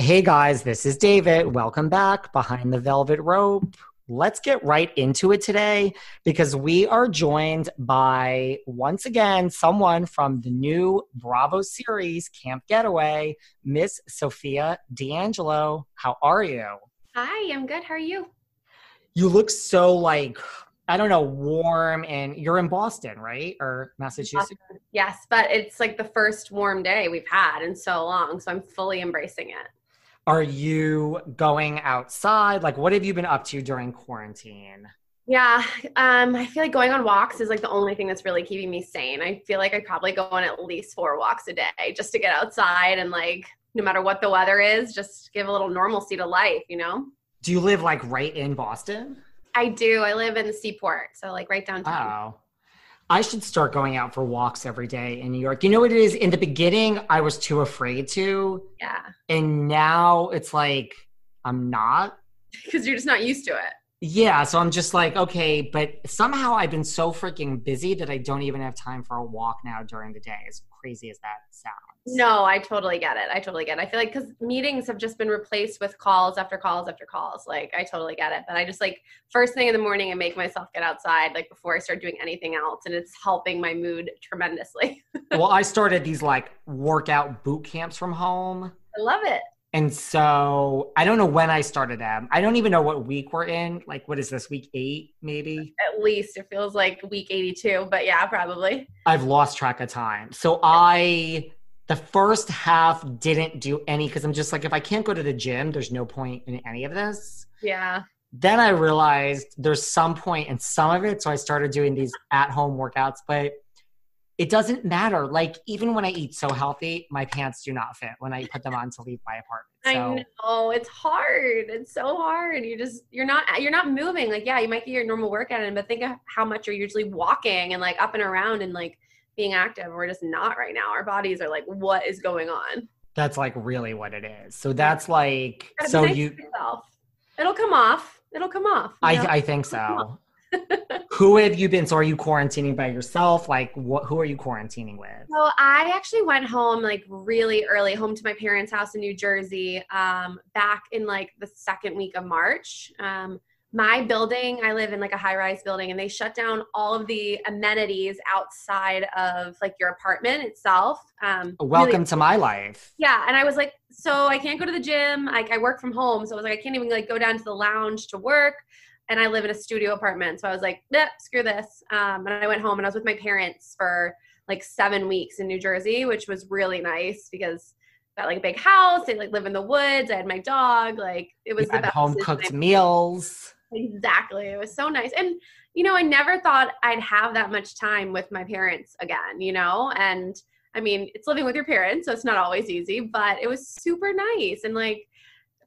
Hey guys, this is David. Welcome back behind the velvet rope. Let's get right into it today because we are joined by once again someone from the new Bravo series Camp Getaway, Miss Sophia D'Angelo. How are you? Hi, I'm good. How are you? You look so like I don't know, warm and you're in Boston, right? Or Massachusetts? Yes, but it's like the first warm day we've had in so long, so I'm fully embracing it. Are you going outside? Like, what have you been up to during quarantine? Yeah, um, I feel like going on walks is like the only thing that's really keeping me sane. I feel like I probably go on at least four walks a day just to get outside and like, no matter what the weather is, just give a little normalcy to life, you know? Do you live like right in Boston? I do. I live in the seaport, so like right downtown. Oh. I should start going out for walks every day in New York. You know what it is? In the beginning, I was too afraid to. Yeah. And now it's like I'm not. Because you're just not used to it. Yeah. So I'm just like, okay, but somehow I've been so freaking busy that I don't even have time for a walk now during the day, as crazy as that sounds. No, I totally get it. I totally get it. I feel like because meetings have just been replaced with calls after calls after calls. Like, I totally get it. But I just like first thing in the morning, I make myself get outside, like before I start doing anything else. And it's helping my mood tremendously. well, I started these like workout boot camps from home. I love it. And so I don't know when I started them. I don't even know what week we're in. Like, what is this, week eight, maybe? At least it feels like week 82, but yeah, probably. I've lost track of time. So I, the first half didn't do any because I'm just like, if I can't go to the gym, there's no point in any of this. Yeah. Then I realized there's some point in some of it. So I started doing these at home workouts, but it doesn't matter. Like even when I eat so healthy, my pants do not fit when I put them on to leave my apartment. So. I know it's hard. It's so hard. You just you're not you're not moving. Like yeah, you might get your normal workout in, but think of how much you're usually walking and like up and around and like being active. We're just not right now. Our bodies are like, what is going on? That's like really what it is. So that's like so nice you. It'll come off. It'll come off. I I think so. Who have you been? So are you quarantining by yourself? Like what who are you quarantining with? So I actually went home like really early, home to my parents' house in New Jersey, um, back in like the second week of March. Um, my building, I live in like a high rise building, and they shut down all of the amenities outside of like your apartment itself. Um, Welcome really- to my life. yeah, and I was like, so I can't go to the gym. Like I work from home, so I was like, I can't even like go down to the lounge to work. And I live in a studio apartment, so I was like, nah, screw this. Um, and I went home and I was with my parents for like seven weeks in New Jersey, which was really nice because I got like a big house. They like live in the woods. I had my dog. Like it was the best home cooked meals. Exactly. It was so nice. And, you know, I never thought I'd have that much time with my parents again, you know? And I mean, it's living with your parents, so it's not always easy, but it was super nice. And like,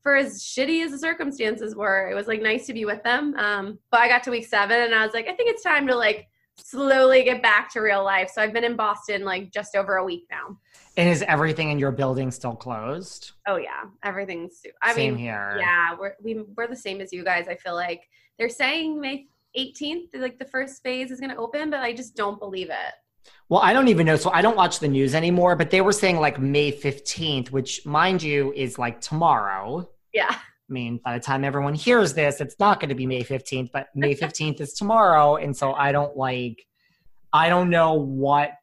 for as shitty as the circumstances were, it was like nice to be with them. Um, but I got to week seven and I was like, I think it's time to like slowly get back to real life. So I've been in Boston like just over a week now. And is everything in your building still closed? Oh yeah, everything's. I Same mean, here. yeah, we're we, we're the same as you guys. I feel like they're saying May 18th, like the first phase is going to open, but I just don't believe it. Well, I don't even know. So I don't watch the news anymore, but they were saying like May 15th, which, mind you, is like tomorrow. Yeah, I mean, by the time everyone hears this, it's not going to be May 15th, but May 15th is tomorrow. And so I don't like, I don't know what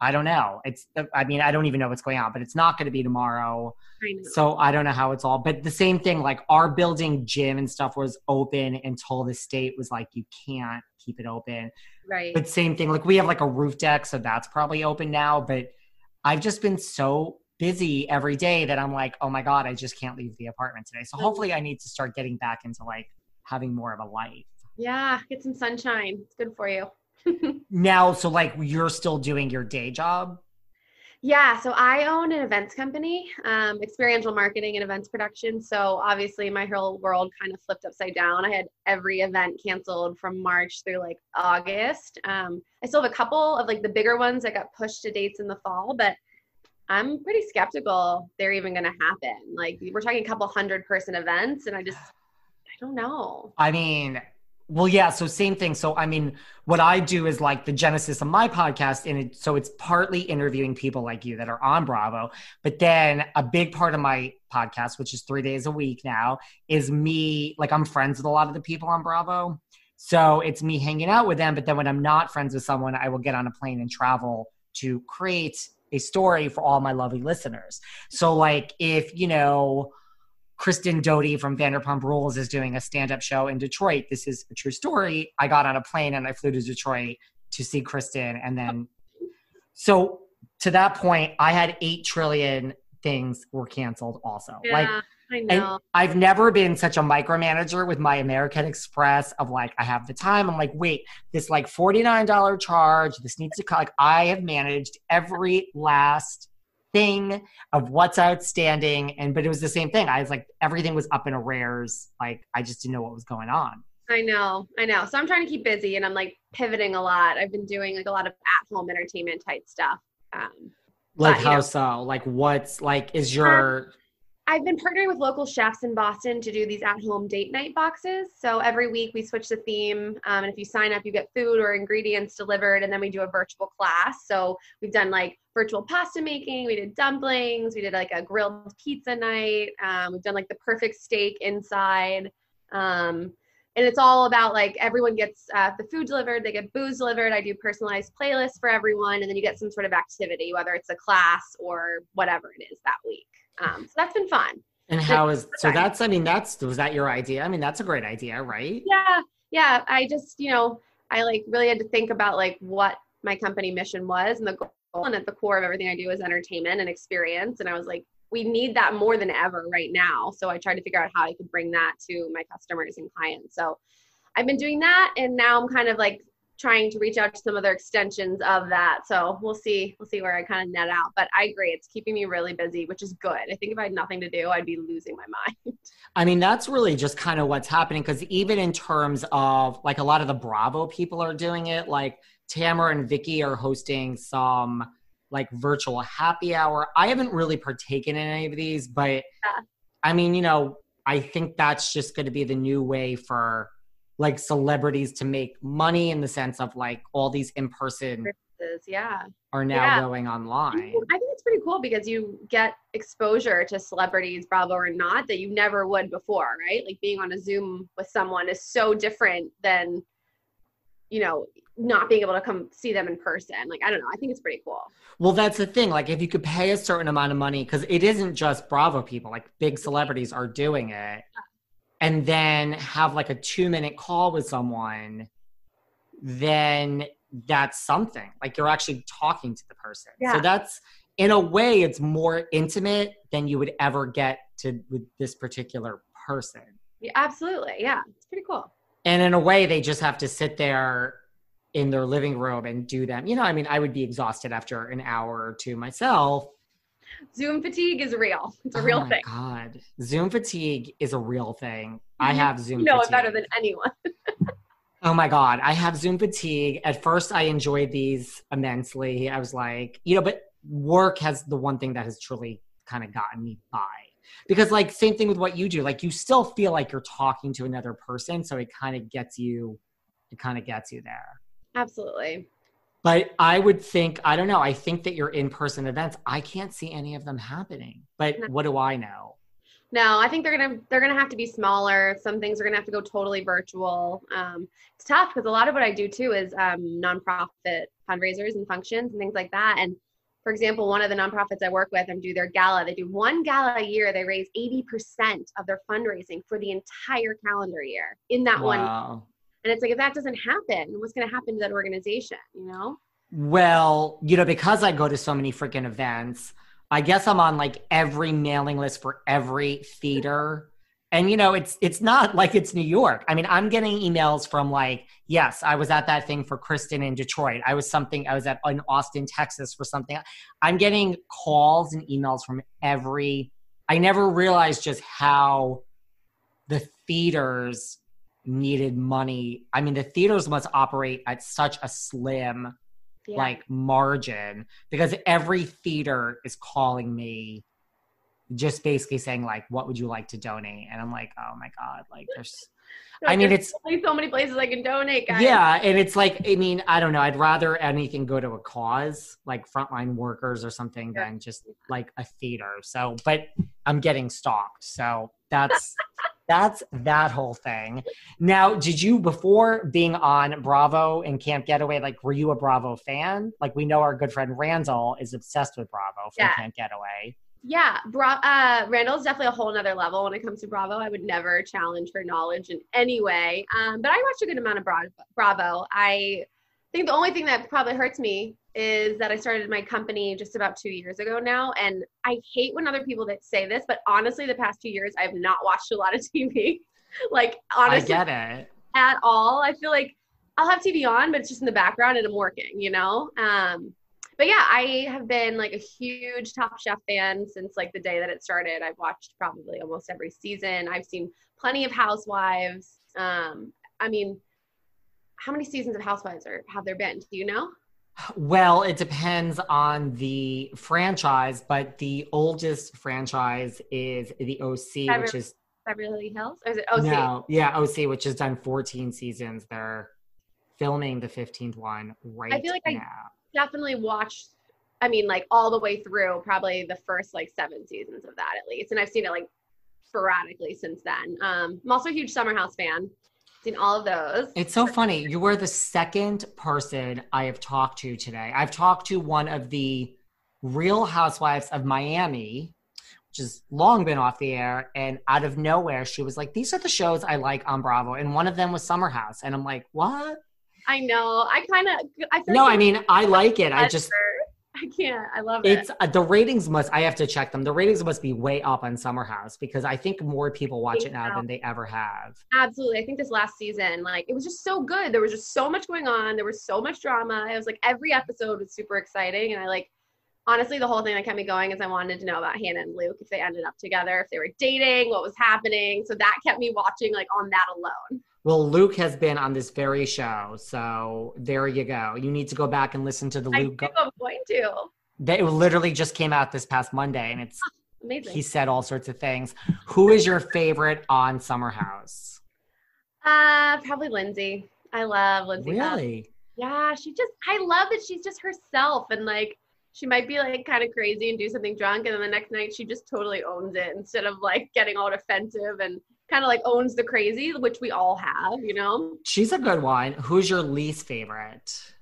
I don't know. It's I mean I don't even know what's going on, but it's not going to be tomorrow. I. So I don't know how it's all. But the same thing, like our building gym and stuff was open until the state was like you can't keep it open. Right. But same thing, like we have like a roof deck, so that's probably open now. But I've just been so busy every day that I'm like, oh my god, I just can't leave the apartment today. So Mhm. hopefully I need to start getting back into like having more of a life. yeah, get some sunshine. It's good for you. Now, so like you're still doing your day job. Yeah, so I own an events company, um, experiential marketing and events production. So obviously, my whole world kind of flipped upside down. I had every event canceled from March through like August. Um, I still have a couple of like the bigger ones that got pushed to dates in the fall, but I'm pretty skeptical they're even going to happen. Like we're talking a couple hundred person events, and I just I don't know. I mean, well, yeah. So same thing. So I mean, what I do is like the genesis of my podcast, and it, so it's partly interviewing people like you that are on Bravo, but then a big part of my podcast, which is three days a week now, is me. Like I'm friends with a lot of the people on Bravo, so it's me hanging out with them. But then when I'm not friends with someone, I will get on a plane and travel to create a story for all my lovely listeners. So like if you know. Kristen Doute from Vanderpump Rules is doing a stand-up show in Detroit. This is a true story. I got on a plane and I flew to Detroit to see Kristen, and then so to that point, I had eight trillion things were canceled. Also, like I know. I've never been such a micromanager with my American Express of like, I have the time. I'm like, wait, this like $49 charge, this needs to cut. Like, I have managed every last thing of what's outstanding. And, but it was the same thing. I was like, everything was up in arrears. Like, I just didn't know what was going on. I know, I know. So I'm trying to keep busy and I'm like pivoting a lot. I've been doing like a lot of at home entertainment type stuff. Um, Like, But, how know- so? Like, what's like, is your, I've been partnering with local chefs in Boston to do these at home date night boxes. So every week we switch the theme. Um, and if you sign up, you get food or ingredients delivered. And then we do a virtual class. So we've done like virtual pasta making, we did dumplings, we did like a grilled pizza night, um, we've done like the perfect steak inside. Um, and it's all about like everyone gets uh, the food delivered, they get booze delivered. I do personalized playlists for everyone, and then you get some sort of activity, whether it's a class or whatever it is that week. Um, so that's been fun. and how is, so that's, I mean, that's, was that your idea? I mean, that's a great idea, right? Yeah, yeah. I just, you know, I like really had to think about like what my company mission was and the goal, and at the core of everything I do is entertainment and experience. And I was like, we need that more than ever right now. So I tried to figure out how I could bring that to my customers and clients. So I've been doing that, and now I'm kind of like trying to reach out to some other extensions of that. So we'll see, we'll see where I kind of net out. But I agree, it's keeping me really busy, which is good. I think if I had nothing to do, I'd be losing my mind. I mean, that's really just kind of what's happening because even in terms of like a lot of the Bravo people are doing it, like Tamara and Vicki are hosting some like virtual happy hour. I haven't really partaken in any of these, but Yeah. I mean, you know, I think that's just going to be the new way for like celebrities to make money in the sense of like all these in person yeah. are now Yeah. going online. I think it's pretty cool because you get exposure to celebrities, Bravo or not, that you never would before, right? Like being on a Zoom with someone is so different than, you know, not being able to come see them in person. Like, I don't know. I think it's pretty cool. Well, that's the thing. Like, if you could pay a certain amount of money, because it isn't just Bravo people, like, big celebrities are doing it, and then have like a two minute call with someone, then that's something. Like, you're actually talking to the person. Yeah. So, that's in a way, it's more intimate than you would ever get to with this particular person. Yeah, absolutely. Yeah. It's pretty cool. And in a way, they just have to sit there in their living room and do them. You know, I mean, I would be exhausted after an hour or two myself. Zoom fatigue is real. It's a Oh real my thing. God, Zoom fatigue is a real thing. I have Zoom. You know it better than anyone. Oh my God, I have Zoom fatigue. At first, I enjoyed these immensely. I was like, you know, but work has the one thing that has truly kind of gotten me by. Because, like, same thing with what you do. Like, you still feel like you're talking to another person, so it kind of gets you. It kind of gets you there. Absolutely. But I would think, I don't know, I think that your in person events, I can't see any of them happening. But No. what do I know? No, I think they're gonna they're gonna have to be smaller. Some things are gonna have to go totally virtual. Um, it's tough because a lot of what I do too is um, nonprofit fundraisers and functions and things like that. And for example, one of the nonprofits I work with and do their gala, they do one gala a year. They raise 80% of their fundraising for the entire calendar year in that one. And it's like, if that doesn't happen, what's going to happen to that organization, you know? Well, you know, because I go to so many freaking events, I guess I'm on like every mailing list for every theater. And you know, it's it's not like it's New York. I mean, I'm getting emails from like, yes, I was at that thing for Kristen in Detroit. I was something I was at in Austin, Texas for something. I'm getting calls and emails from every I never realized just how the theaters needed money. I mean, the theaters must operate at such a slim Yeah. like margin because every theater is calling me just basically saying like what would you like to donate and i'm like oh my god like there's I mean, there's it's- only so many places I can donate, guys. yeah and it's like i mean i don't know i'd rather anything go to a cause like frontline workers or something Sure. than just like a theater so but i'm getting stalked so that's that's that whole thing now did you before being on bravo and camp getaway like were you a bravo fan like we know our good friend randall is obsessed with bravo from Yeah. camp getaway Yeah, Bra- uh, Randall's definitely a whole nother level when it comes to Bravo. I would never challenge her knowledge in any way. Um, but I watched a good amount of Bra- Bravo. I think the only thing that probably hurts me is that I started my company just about two years ago now. And I hate when other people that say this, but honestly, the past two years, I have not watched a lot of TV. like, honestly, i get it at all. I feel like I'll have TV on, but it's just in the background and I'm working, you know? Um, but yeah, I have been like a huge Top Chef fan since like the day that it started. I've watched probably almost every season. I've seen plenty of Housewives. Um, I mean, how many seasons of Housewives are, have there been? Do you know? Well, it depends on the franchise, but the oldest franchise is the OC, Bever- which is Beverly Hills? Or is it OC? no, yeah, OC, which has done 14 seasons. They're filming the 15th one right I feel like I- now. Definitely watched, I mean, like all the way through probably the first like seven seasons of that at least. And I've seen it like sporadically since then. Um, I'm also a huge Summer House fan. Seen all of those. It's so funny. You were the second person I have talked to today. I've talked to one of the Real Housewives of Miami, which has long been off the air, and out of nowhere, she was like, "These are the shows I like on Bravo," and one of them was Summer House, and I'm like, "What?" I know. I kind of. No, like I mean, I like it. I just. I can't. I love it. it's uh, the ratings must. I have to check them. The ratings must be way up on Summer House because I think more people watch it now than they ever have. Absolutely. I think this last season, like, it was just so good. There was just so much going on. There was so much drama. It was like every episode was super exciting. And I like, honestly, the whole thing that kept me going is I wanted to know about Hannah and Luke, if they ended up together, if they were dating, what was happening. So that kept me watching, like, on that alone. Well, Luke has been on this very show, so there you go. You need to go back and listen to the I Luke. do, I'm going to. They literally just came out this past Monday, and it's Amazing. he said all sorts of things. Who is your favorite on Summer House? uh, probably Lindsay. I love Lindsay. Huff. Really? Yeah, she just I love that she's just herself and like she might be like kind of crazy and do something drunk and then the next night she just totally owns it instead of like getting all defensive and kind of like owns the crazy, which we all have, you know. She's a good one. Who's your least favorite?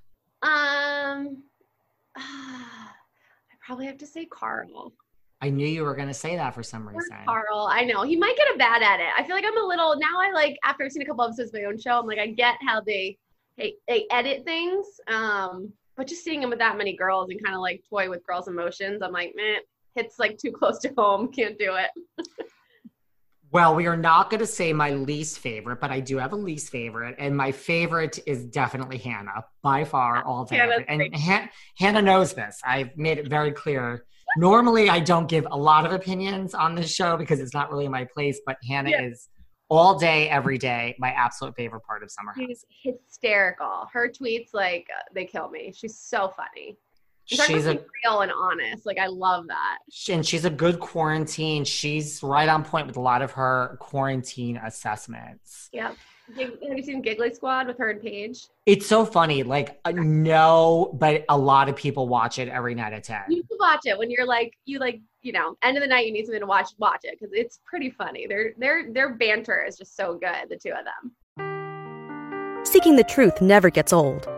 Um I probably have to say Carl. I knew you were going to say that for some reason. Carl, I know he might get a bad at it. I feel like I'm a little now. I like after I've seen a couple episodes of my own show. I'm like I get how they they, they edit things, um, but just seeing him with that many girls and kind of like toy with girls' emotions, I'm like, man, hits like too close to home. Can't do it. Well, we are not going to say my least favorite, but I do have a least favorite, and my favorite is definitely Hannah by far all day. And. Han- Hannah knows this. I've made it very clear. Normally, I don't give a lot of opinions on this show because it's not really my place, but Hannah Yeah. is all day, every day, my absolute favorite part of Summer She's hysterical. Her tweets like they kill me. She's so funny. She's She's a real and honest. Like I love that. and she's a good quarantine. She's right on point with a lot of her quarantine assessments. Yep. Have you seen Giggly Squad with her and Paige? It's so funny. Like, uh, no, but a lot of people watch it every night at 10. You should watch it when you're like, you like, you know, end of the night, you need something to watch, watch it because it's pretty funny. Their, their, their banter is just so good, the two of them. Seeking the truth never gets old.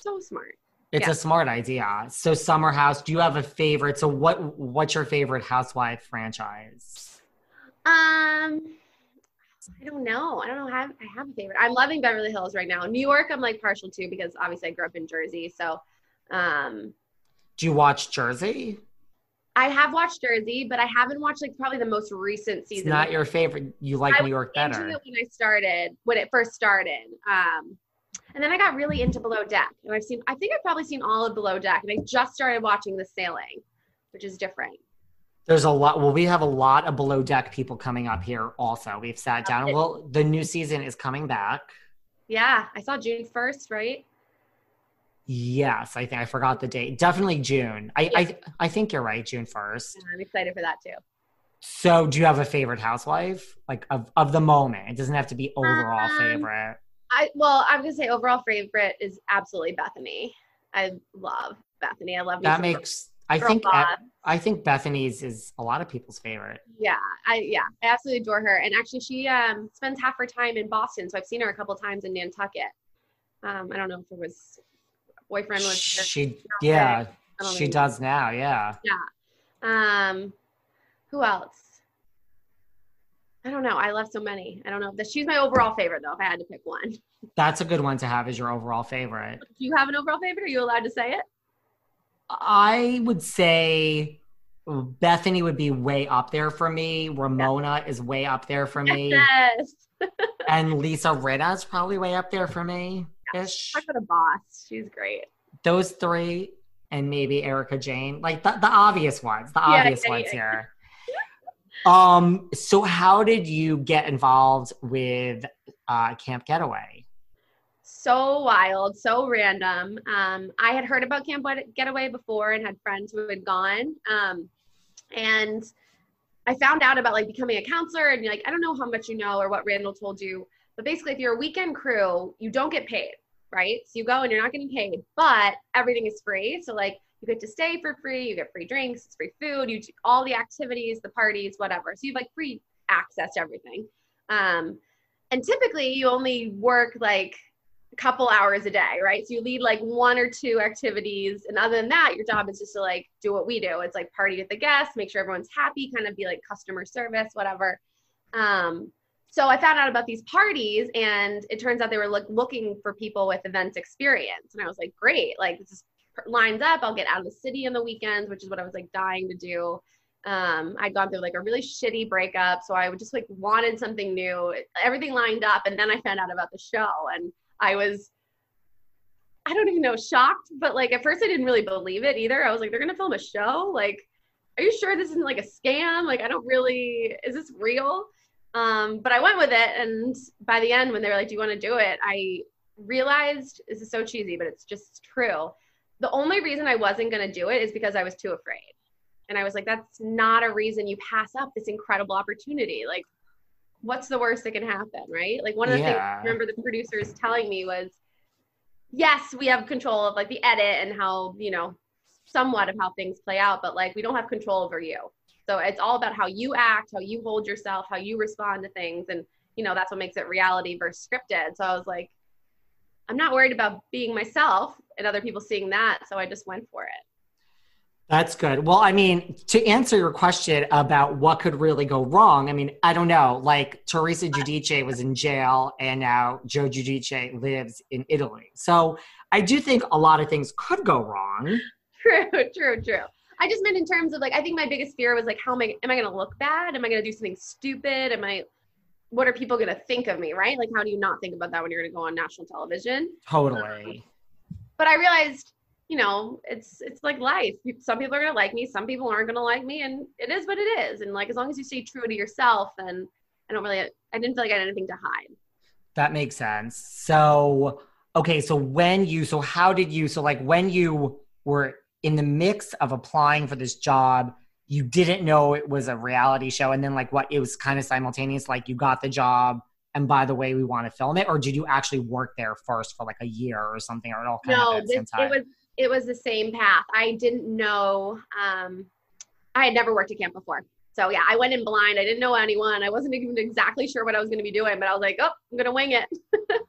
So smart. It's Yeah. a smart idea. So, Summer House, do you have a favorite? So, what what's your favorite housewife franchise? Um, I don't know. I don't know. I have, I have a favorite. I'm loving Beverly Hills right now. New York, I'm like partial to because obviously I grew up in Jersey. So, um, Do you watch Jersey? I have watched Jersey, but I haven't watched like probably the most recent It's season. not your favorite. You like I New York better. it when I started, when it first started. Um, and then I got really into Below Deck, and I've seen. I think I've probably seen all of Below Deck, and I just started watching The Sailing, which is different. There's a lot. Well, we have a lot of below deck people coming up here. Also, we've sat down. Well, the new season is coming back. Yeah, I saw June first, right? Yes, I think I forgot the date. Definitely June. I I, I think you're right. June first. I'm excited for that too. So, do you have a favorite housewife, like of of the moment? It doesn't have to be overall Um, favorite. I well, I'm gonna say overall favorite is absolutely Bethenny. I love Bethenny. I love That makes. I think. I think Bethenny's is a lot of people's favorite. Yeah, I yeah, I absolutely adore her. And actually, she um spends half her time in Boston, so I've seen her a couple times in Nantucket. Um, I don't know if it was boyfriend was. She yeah, she does now. Yeah. Um, who else? I don't know. I love so many. I don't know. She's my overall favorite though. If I had to pick one, That's a good one to have as your overall favorite. Do you have an overall favorite? Are you allowed to say it? I would say Bethenny would be way up there for me. Ramona is way up there for me. Yes. And Lisa Rinna is probably way up there for me ish. Talk about a boss. She's great. Those three and maybe Erika Jayne. Like the, the obvious ones. The Yeah, obvious yeah, ones yeah. here. Um, so how did you get involved with uh Camp Getaway? so wild, so random. Um, I had heard about Camp Getaway before and had friends who had gone. Um, and I found out about like becoming a counselor and like, I don't know how much you know or what Randall told you, but basically if you're a weekend crew, you don't get paid, right? So you go and you're not getting paid, but everything is free. So like you get to stay for free, you get free drinks, it's free food, you do all the activities, the parties, whatever. So you have like free access to everything. Um, and typically you only work like a couple hours a day, right? So you lead like one or two activities. And other than that, your job is just to like do what we do. It's like party with the guests, make sure everyone's happy, kind of be like customer service, whatever. Um, so I found out about these parties and it turns out they were look, looking for people with events experience. And I was like, great, like this is lines up. I'll get out of the city on the weekends, which is what I was like dying to do. Um, I'd gone through like a really shitty breakup. So I just like wanted something new. Everything lined up. And then I found out about the show and I was, I don't even know, shocked. But like at first I didn't really believe it either. I was like, they're to film a show? Like, are you sure this isn't like a scam? Like, I don't really, is this real? Um, but I went with it. And by the end, when they were like, do you want to do it? I realized this is so cheesy, but it's just true. The only reason I wasn't going to do it is because I was too afraid. And I was like, that's not a reason you pass up this incredible opportunity. Like, what's the worst that can happen, right? Like, one of the things I remember the producers telling me was, yes, we have control of like the edit and how, you know, somewhat of how things play out, but like, we don't have control over you. So it's all about how you act, how you hold yourself, how you respond to things. And, you know, that's what makes it reality versus scripted. So I was like, I'm not worried about being myself and other people seeing that. So I just went for it. That's good. Well, I mean, to answer your question about what could really go wrong, I mean, I don't know. Like Teresa Giudice was in jail and now Joe Giudice lives in Italy. So I do think a lot of things could go wrong. True, true, true. I just meant in terms of like, I think my biggest fear was like, how am I, am I going to look bad? Am I going to do something stupid? Am I, what are people going to think of me, right? Like, how do you not think about that when you're going to go on national television? Totally. Um, but I realized, you know, it's it's like life. Some people are going to like me, some people aren't going to like me, and it is what it is. And like, as long as you stay true to yourself, and I don't really, I didn't feel like I had anything to hide. That makes sense. So, okay, so when you, so how did you, so like when you were in the mix of applying for this job, you didn't know it was a reality show. And then like what it was kind of simultaneous like you got the job and by the way we want to film it? Or did you actually work there first for like a year or something or it all kind no, of this, it was it was the same path. I didn't know um i had never worked at camp before. So yeah i went in blind. I didn't know anyone. I wasn't even exactly sure what i was going to be doing but i was like oh i'm going to wing it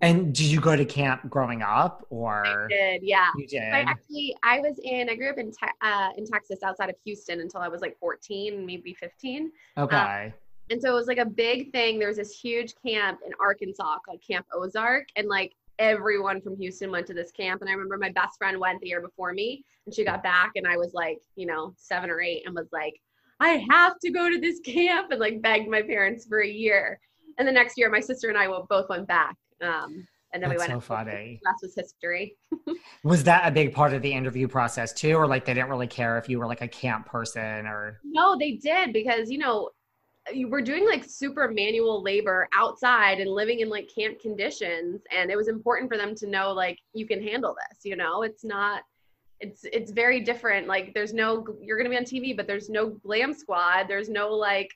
And did you go to camp growing up, or I did? Yeah, you did. I actually, I was in. I grew up in te- uh, in Texas, outside of Houston, until I was like 14, maybe 15. Okay. Um, and so it was like a big thing. There was this huge camp in Arkansas called Camp Ozark, and like everyone from Houston went to this camp. And I remember my best friend went the year before me, and she got back, and I was like, you know, seven or eight, and was like, I have to go to this camp, and like begged my parents for a year. And the next year, my sister and I both went back. Um, and then That's we went. so funny. That was history. Was that a big part of the interview process too, or like they didn't really care if you were like a camp person or? No, they did because you know you were doing like super manual labor outside and living in like camp conditions, and it was important for them to know like you can handle this. You know, it's not. It's it's very different. Like there's no you're gonna be on TV, but there's no glam squad. There's no like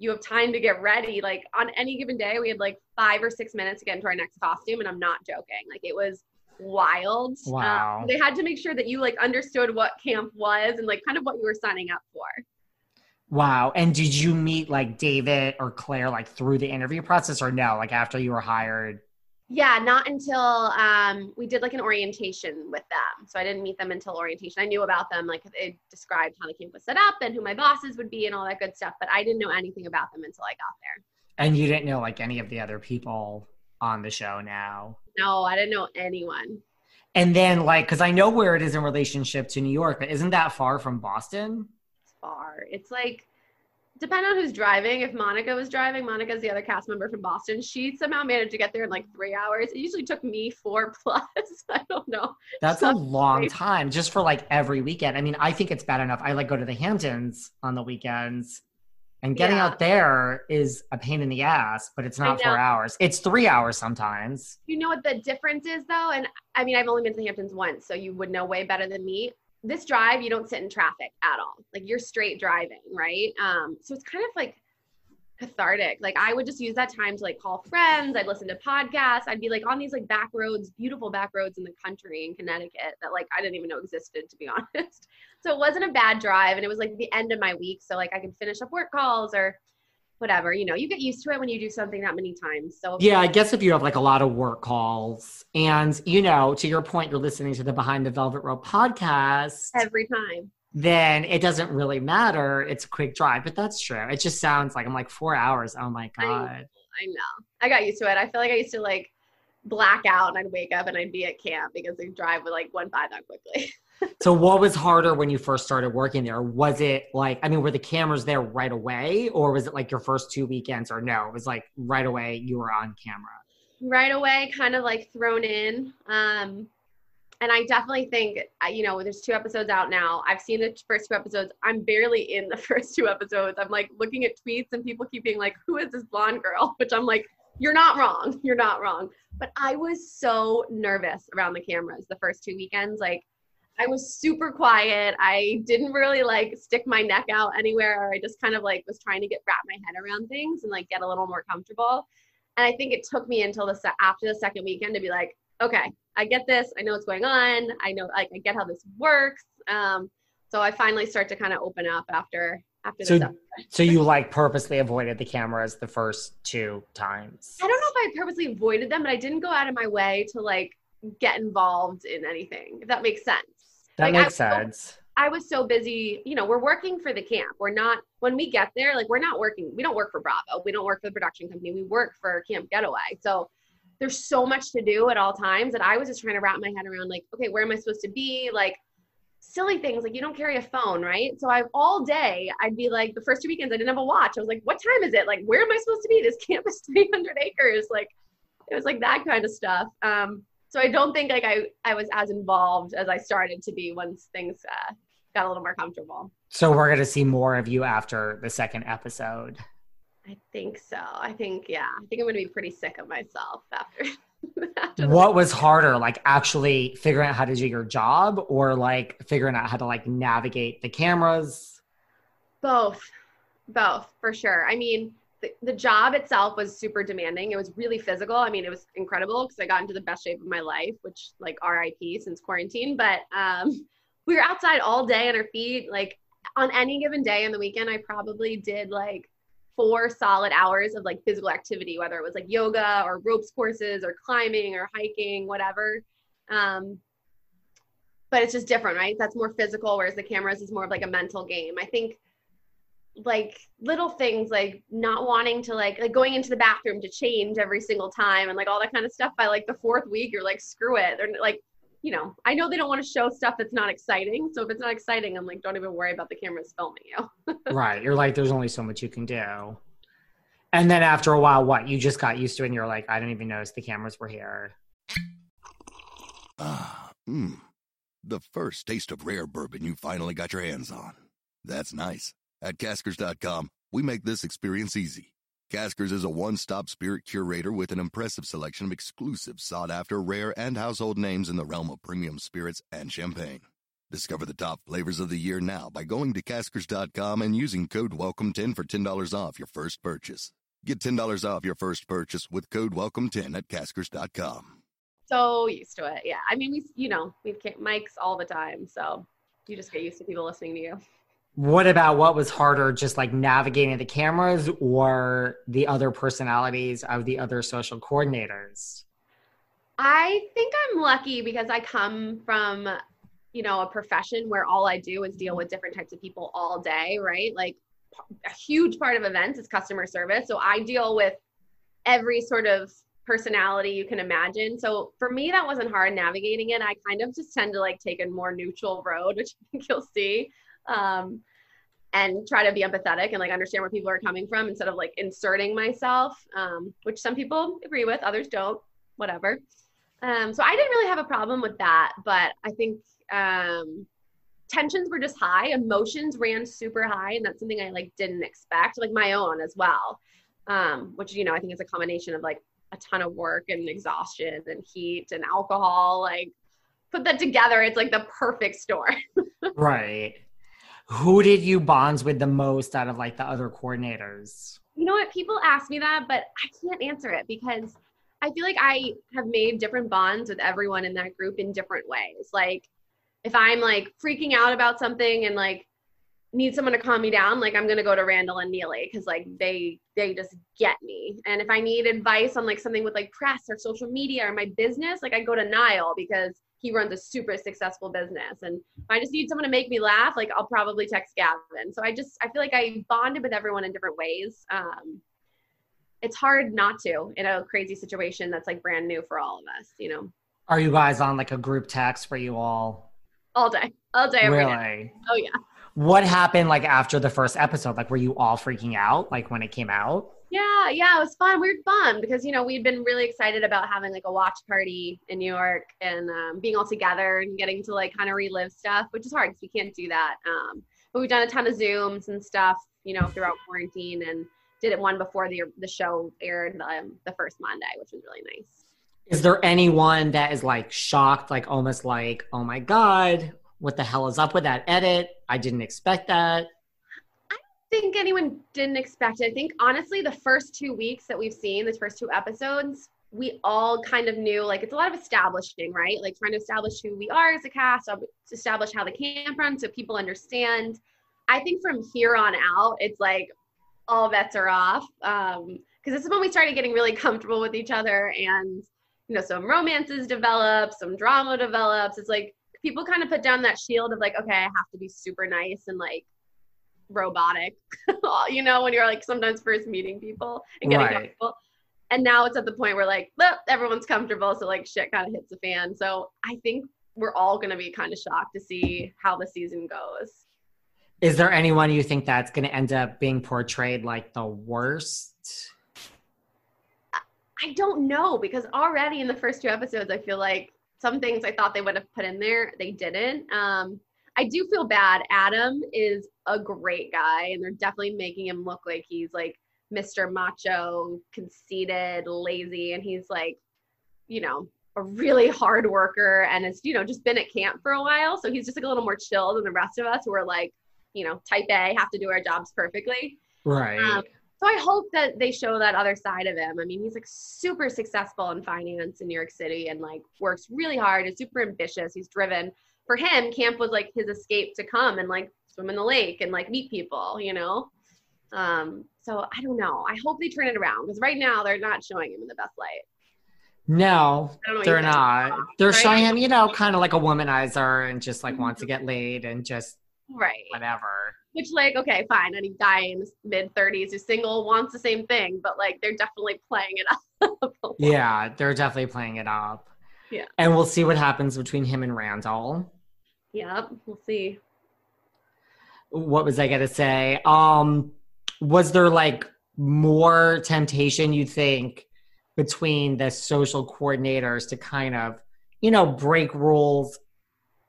you have time to get ready. Like on any given day, we had like five or six minutes to get into our next costume, and I'm not joking. Like it was wild. Um, Wow. they had to make sure that you like understood what camp was and like kind of what you were signing up for. Wow. And did you meet like David or Claire like through the interview process or no? Like after you were hired? Yeah, not until um, we did like an orientation with them. So I didn't meet them until orientation. I knew about them, like it described how the camp was set up and who my bosses would be and all that good stuff. But I didn't know anything about them until I got there. And you didn't know like any of the other people on the show now. No, I didn't know anyone. And then like, cause I know where it is in relationship to New York, but isn't that far from Boston? It's far. It's like depend on who's driving. If Monica was driving, Monica's the other cast member from Boston. She somehow managed to get there in like three hours. It usually took me four plus. I don't know. That's a long time just for like every weekend. I mean, I think it's bad enough. I like go to the Hamptons on the weekends and getting Yeah. out there is a pain in the ass, but it's not four hours. It's three hours sometimes. You know what the difference is though? And I mean, I've only been to the Hamptons once, so you would know way better than me. This drive, you don't sit in traffic at all. Like you're straight driving, right? Um, so it's kind of like cathartic. Like I would just use that time to like call friends. I'd listen to podcasts. I'd be like on these like back roads, beautiful back roads in the country in Connecticut that like I didn't even know existed to be honest. So it wasn't a bad drive and it was like the end of my week. So like I could finish up work calls or whatever. You know, you get used to it when you do something that many times. So Yeah, I guess if you have like a lot of work calls and, you know, to your point, you're listening to the Behind the Velvet Rope podcast, every time. then it doesn't really matter. It's a quick drive, but that's true. It just sounds like I'm like four hours. Oh my I- God. I know. I got used to it. I feel like I used to like black out and I'd wake up and I'd be at camp because the drive would like went by that quickly. So what was harder when you first started working there? Was it like, I mean, were the cameras there right away or was it like your first two weekends or no? It was like right away you were on camera. right away, kind of like thrown in. Um, and I definitely think, uh, you know, there's two episodes out now. I've seen the first two episodes. I'm barely in the first two episodes. I'm like looking at tweets and people keep being like, who is this blonde girl? Which I'm like, you're not wrong. You're not wrong. But I was so nervous around the cameras the first two weekends. Like, I was super quiet. I didn't really like stick my neck out anywhere. I just kind of like was trying to get wrap my head around things and like get a little more comfortable. And I think it took me until the se- after the second weekend to be like, okay, I get this. I know what's going on. I know like I get how this works. Um, so I finally start to kind of open up after after So-. So you like purposely avoided the cameras the first two times. I don't know if I purposely avoided them, but I didn't go out of my way to like get involved in anything. If that makes sense. That like, makes I- sense. I was so busy, you know, we're working for the camp. We're not, when we get there, like, we're not working, we don't work for Bravo. We don't work for the production company. We work for Camp Getaway. So there's so much to do at all times that I was just trying to wrap my head around, like, okay, where am I supposed to be? Like, silly things like you don't carry a phone, right? So I all day I'd be like the first two weekends I didn't have a watch. I was like, what time is it? Like where am I supposed to be? This camp is 300 acres. Like it was like that kind of stuff. Um, so I don't think like I I was as involved as I started to be once things uh, got a little more comfortable. So we're gonna see more of you after the second episode. I think so. I think yeah. I think I'm gonna be pretty sick of myself after. after what was harder, like actually figuring out how to do your job, or like figuring out how to like navigate the cameras? Both, both for sure. I mean, the, the job itself was super demanding. It was really physical. I mean, it was incredible because I got into the best shape of my life, which like RIP since quarantine. But um, we were outside all day on our feet. Like on any given day on the weekend, I probably did like four solid hours of like physical activity, whether it was like yoga or ropes courses or climbing or hiking, whatever. Um, but it's just different, right? That's more physical, whereas the cameras is more of like a mental game. I think like little things like not wanting to like like going into the bathroom to change every single time and like all that kind of stuff by like the fourth week you're like screw it. They're like you know i know they don't want to show stuff that's not exciting so if it's not exciting i'm like don't even worry about the cameras filming you. Right you're like there's only so much you can do. And then after a while what? You just got used to it and you're like i didn't even notice the cameras were here. Ah mm. the first taste of rare bourbon you finally got your hands on. That's nice at caskers.com, we make this experience easy. Caskers is a one stop spirit curator with an impressive selection of exclusive, sought after, rare, and household names in the realm of premium spirits and champagne. Discover the top flavors of the year now by going to caskers.com and using code WELCOME10 for $10 off your first purchase. Get $10 off your first purchase with code WELCOME10 at caskers.com. So used to it. Yeah. I mean, we, you know, we've mics all the time. So you just get used to people listening to you. What about what was harder, just like navigating the cameras or the other personalities of the other social coordinators? I think I'm lucky because I come from, you know, a profession where all I do is deal with different types of people all day, right? Like a huge part of events is customer service. So I deal with every sort of personality you can imagine. So for me, that wasn't hard navigating it. I kind of just tend to like take a more neutral road, which I think you'll see um, and try to be empathetic and like understand where people are coming from instead of like inserting myself, um, which some people agree with, others don't, whatever. Um, so I didn't really have a problem with that, but I think um, tensions were just high, emotions ran super high, and that's something I like didn't expect, like my own as well. Um, which you know I think is a combination of like a ton of work and exhaustion and heat and alcohol. Like put that together, it's like the perfect storm. right who did you bonds with the most out of like the other coordinators? You know what? People ask me that, but I can't answer it because I feel like I have made different bonds with everyone in that group in different ways. Like if I'm like freaking out about something and like need someone to calm me down, like I'm gonna go to Randall and Neely because like they they just get me. And if I need advice on like something with like press or social media or my business, like I go to Niall because he runs a super successful business. And if I just need someone to make me laugh, like I'll probably text Gavin. So I just I feel like I bonded with everyone in different ways. Um, it's hard not to in a crazy situation that's like brand new for all of us, you know. Are you guys on like a group text where you all all day, all day, every really? Day. Oh yeah. What happened like after the first episode? Like, were you all freaking out like when it came out? Yeah, yeah, it was fun. We were fun because you know we'd been really excited about having like a watch party in New York and um, being all together and getting to like kind of relive stuff, which is hard because we can't do that. Um, but we've done a ton of zooms and stuff, you know, throughout quarantine, and did it one before the the show aired um, the first Monday, which was really nice. Is there anyone that is like shocked, like almost like, oh my god, what the hell is up with that edit? I didn't expect that think anyone didn't expect it. I think honestly, the first two weeks that we've seen, the first two episodes, we all kind of knew like it's a lot of establishing, right? Like trying to establish who we are as a cast, establish how the camp runs so people understand. I think from here on out, it's like all bets are off. Um, because this is when we started getting really comfortable with each other and you know, some romances develop, some drama develops. It's like people kind of put down that shield of like, okay, I have to be super nice and like robotic, you know, when you're like sometimes first meeting people and getting right. comfortable. And now it's at the point where like, everyone's comfortable. So like shit kind of hits the fan. So I think we're all going to be kind of shocked to see how the season goes. Is there anyone you think that's going to end up being portrayed like the worst? I don't know because already in the first two episodes, I feel like some things I thought they would have put in there, they didn't. Um, I do feel bad. Adam is a great guy, and they're definitely making him look like he's like Mr. Macho, conceited, lazy, and he's like, you know, a really hard worker and has, you know, just been at camp for a while. So he's just like a little more chill than the rest of us who are like, you know, type A, have to do our jobs perfectly. Right. Um, so I hope that they show that other side of him. I mean, he's like super successful in finance in New York City and like works really hard, is super ambitious, he's driven. For him, camp was like his escape to come and like swim in the lake and like meet people, you know? Um, so I don't know. I hope they turn it around because right now they're not showing him in the best light. No, they're not. They're right? showing him, you know, kind of like a womanizer and just like wants to mm-hmm. get laid and just right whatever. Which, like, okay, fine. Any guy in his mid 30s who's single wants the same thing, but like they're definitely playing it up. yeah, they're definitely playing it up. Yeah. And we'll see what happens between him and Randall. Yep, we'll see. What was I gonna say? Um, was there like more temptation you think between the social coordinators to kind of you know break rules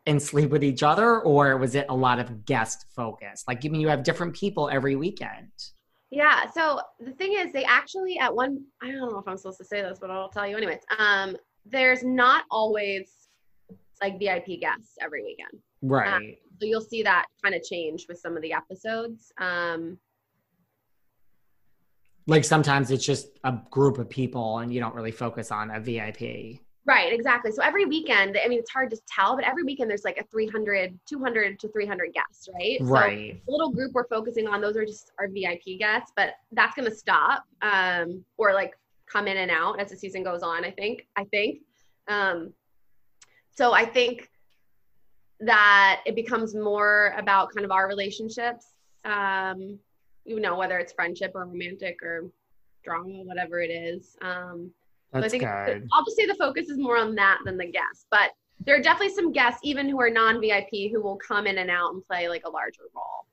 and sleep with each other or was it a lot of guest focus like i mean you have different people every weekend yeah so the thing is they actually at one i don't know if i'm supposed to say this but i'll tell you anyways um there's not always like vip guests every weekend right um, so you'll see that kind of change with some of the episodes um like sometimes it's just a group of people and you don't really focus on a VIP. Right, exactly. So every weekend, I mean, it's hard to tell, but every weekend there's like a 300, 200 to 300 guests, right? Right. So little group we're focusing on, those are just our VIP guests, but that's going to stop um, or like come in and out as the season goes on, I think. I think. Um, so I think that it becomes more about kind of our relationships. Um, you know whether it's friendship or romantic or drama whatever it is um That's so i think good. i'll just say the focus is more on that than the guests but there are definitely some guests even who are non-vip who will come in and out and play like a larger role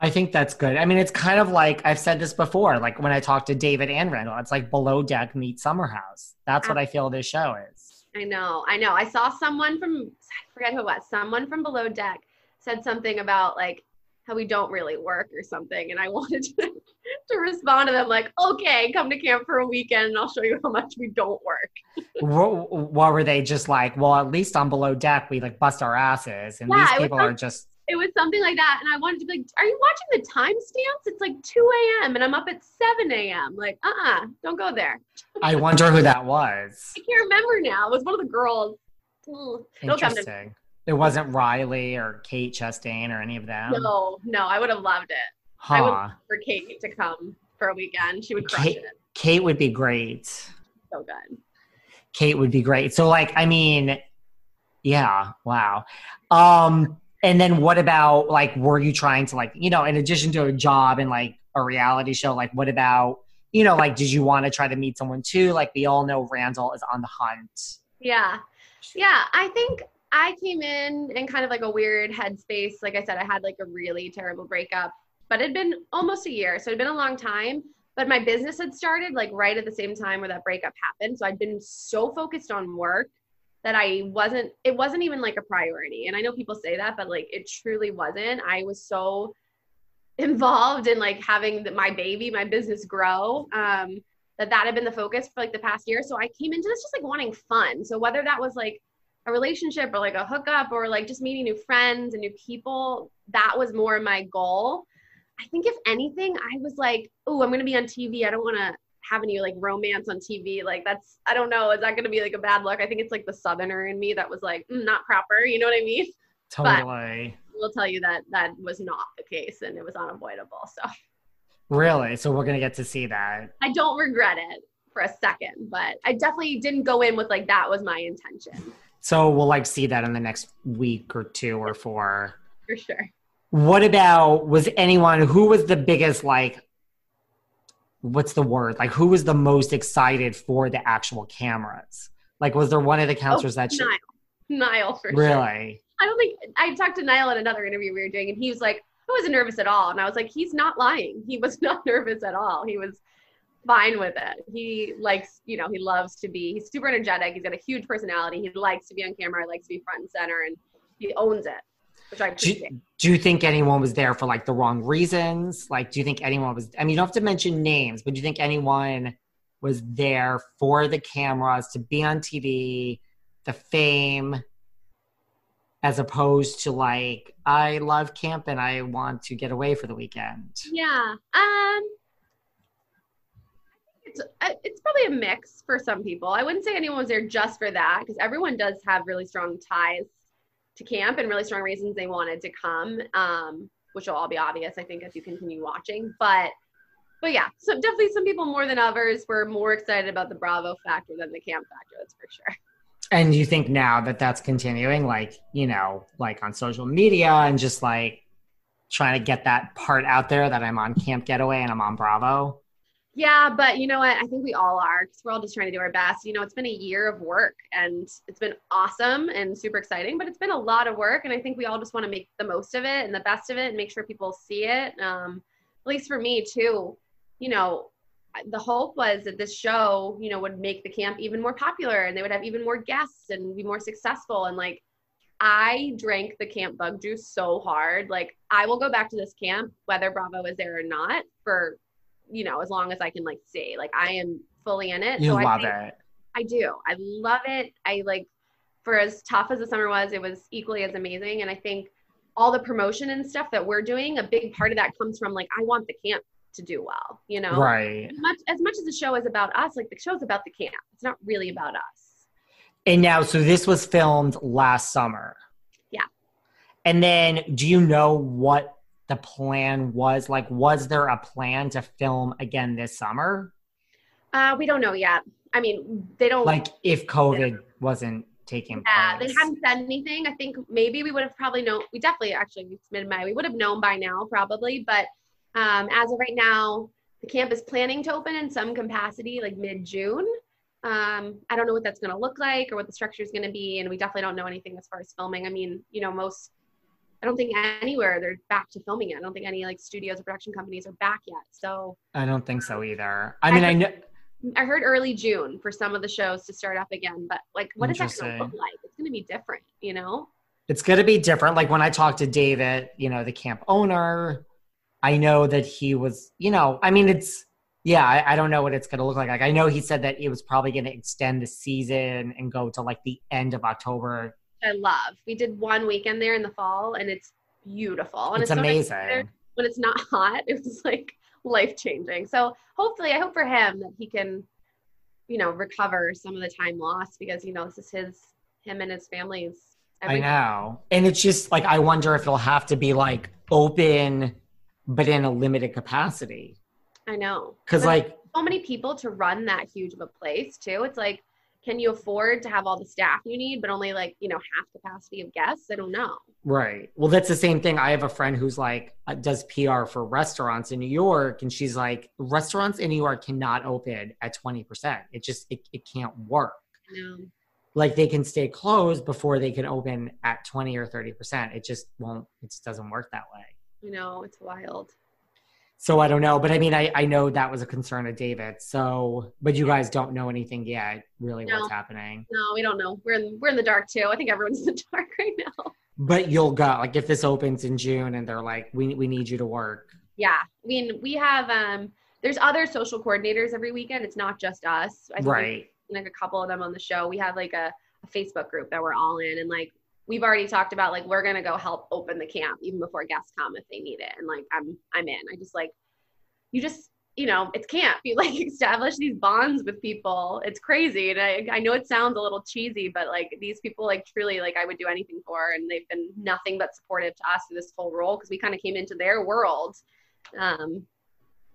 I think that's good. I mean, it's kind of like I've said this before, like when I talked to David and Randall, it's like below deck meet summer house. That's what I feel this show is. I know, I know. I saw someone from I forget who it was, someone from below deck said something about like how we don't really work or something. And I wanted to, to respond to them like, okay, come to camp for a weekend and I'll show you how much we don't work. what, what, were they just like? Well, at least on below deck, we like bust our asses. And yeah, these people are just. It was something like that. And I wanted to be like, are you watching the timestamps? It's like 2 a.m. and I'm up at 7 a.m. Like, uh uh-uh, uh, do not go there. I wonder who that was. I can't remember now. It was one of the girls. Interesting. It wasn't Rhylee or Kate Chastain or any of them. No, no, I would have loved it. Huh. I would love for Kate to come for a weekend. She would crush Kate, it. Kate would be great. So good. Kate would be great. So like, I mean, yeah, wow. Um, and then what about like, were you trying to like, you know, in addition to a job and like a reality show, like what about, you know, like, did you want to try to meet someone too? Like we all know Randall is on the hunt. Yeah. Yeah. I think I came in in kind of like a weird headspace. Like I said, I had like a really terrible breakup, but it'd been almost a year. So it'd been a long time. But my business had started like right at the same time where that breakup happened. So I'd been so focused on work that I wasn't, it wasn't even like a priority. And I know people say that, but like it truly wasn't. I was so involved in like having the, my baby, my business grow. Um, that that had been the focus for like the past year. So I came into this just like wanting fun. So whether that was like a relationship or like a hookup or like just meeting new friends and new people, that was more my goal. I think if anything, I was like, oh, I'm gonna be on TV. I don't want to have any like romance on TV. Like that's, I don't know, is that gonna be like a bad look? I think it's like the Southerner in me that was like mm, not proper. You know what I mean? Totally. But we'll tell you that that was not the case and it was unavoidable. So. Really? So we're gonna get to see that. I don't regret it for a second, but I definitely didn't go in with like that was my intention. So we'll like see that in the next week or two or four. For sure. What about was anyone who was the biggest like what's the word? Like who was the most excited for the actual cameras? Like was there one of the oh, counselors oh, that she, Niall for sure. Really? I don't think I talked to Niall in another interview we were doing, and he was like, I wasn't nervous at all. And I was like, he's not lying. He was not nervous at all. He was fine with it. He likes, you know, he loves to be, he's super energetic. He's got a huge personality. He likes to be on camera, He likes to be front and center, and he owns it, which I Do, do you think anyone was there for like the wrong reasons? Like, do you think anyone was, I mean, you don't have to mention names, but do you think anyone was there for the cameras to be on TV, the fame, as opposed to like, I love camp and I want to get away for the weekend? Yeah. Um it's uh, it's probably a mix for some people. I wouldn't say anyone was there just for that because everyone does have really strong ties to camp and really strong reasons they wanted to come. Um which will all be obvious I think as you continue watching, but but yeah, so definitely some people more than others were more excited about the Bravo factor than the camp factor. That's for sure. And you think now that that's continuing, like, you know, like on social media and just like trying to get that part out there that I'm on Camp Getaway and I'm on Bravo? Yeah, but you know what? I think we all are because we're all just trying to do our best. You know, it's been a year of work and it's been awesome and super exciting, but it's been a lot of work. And I think we all just want to make the most of it and the best of it and make sure people see it. Um, at least for me, too. You know, the hope was that this show, you know, would make the camp even more popular and they would have even more guests and be more successful. And like, I drank the camp bug juice so hard. Like, I will go back to this camp, whether Bravo is there or not, for you know, as long as I can like see. Like I am fully in it. You so I love think- it. I do. I love it. I like for as tough as the summer was, it was equally as amazing. And I think all the promotion and stuff that we're doing, a big part of that comes from like I want the camp to do well, you know? Right. As much as much as the show is about us, like the show's about the camp. It's not really about us. And now, so this was filmed last summer. Yeah. And then, do you know what the plan was? Like, was there a plan to film again this summer? Uh, we don't know yet. I mean, they don't Like, if COVID wasn't taking Yeah, place? they hadn't said anything. I think maybe we would have probably known. We definitely, actually, it's mid May. We would have known by now, probably. But um, as of right now, the camp is planning to open in some capacity, like mid June. Um, I don't know what that's going to look like or what the structure is going to be, and we definitely don't know anything as far as filming. I mean, you know, most. I don't think anywhere they're back to filming it. I don't think any like studios or production companies are back yet. So I don't think so either. I mean, I know. I heard early June for some of the shows to start up again. But like, what is that going to look like? It's going to be different, you know. it's going to be different. Like when I talked to David, you know, the camp owner, I know that he was, you know, I mean, it's, yeah, I, I don't know what it's going to look like. Like I know he said that it was probably going to extend the season and go to like the end of October. I love. We did one weekend there in the fall, and it's beautiful. And It's nice amazing. when it's not hot. It was like life changing. So hopefully, I hope for him that he can, you know, recover some of the time lost because you know this is his, him and his family's. I know. And it's just like, I wonder if it'll have to be like open, but in a limited capacity. I know. Cause like, so many people to run that huge of a place too. It's like, can you afford to have all the staff you need, but only like you know half capacity of guests? I don't know. Right. Well, that's the same thing. I have a friend who's like uh, does PR for restaurants in New York, and she's like, restaurants in New York cannot open at twenty percent. It just it, it can't work. Know. Like they can stay closed before they can open at twenty or thirty percent. It just won't. It just doesn't work that way. You know, it's wild. So I don't know, but I mean, I I know that was a concern of David. So, but you guys don't know anything yet, really, No. what's happening. No, we don't know. We're in we're in the dark too. I think everyone's in the dark right now. But you'll go. Like if this opens in June, and they're like, we we need you to work. Yeah. I mean, we have um there's other social coordinators every weekend. It's not just us. I think Right. like a couple of them on the show. We have like a, a Facebook group that we're all in and like we've already talked about like we're gonna go help open the camp even before guests come if they need it. And like I'm I'm in. I just like you just you know, it's camp. You like establish these bonds with people. It's crazy. And I, I know it sounds a little cheesy, but like these people, like truly, like I would do anything for. And they've been nothing but supportive to us through this whole role because we kind of came into their world. Um,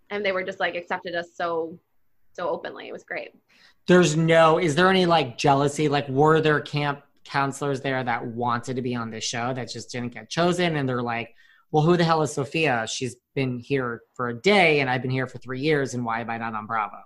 and they were just like accepted us so, so openly. It was great. There's no, is there any like jealousy? Like, were there camp counselors there that wanted to be on this show that just didn't get chosen? And they're like, well, who the hell is Sophia? She's been here for a day and I've been here for three years. And why am I not on Bravo?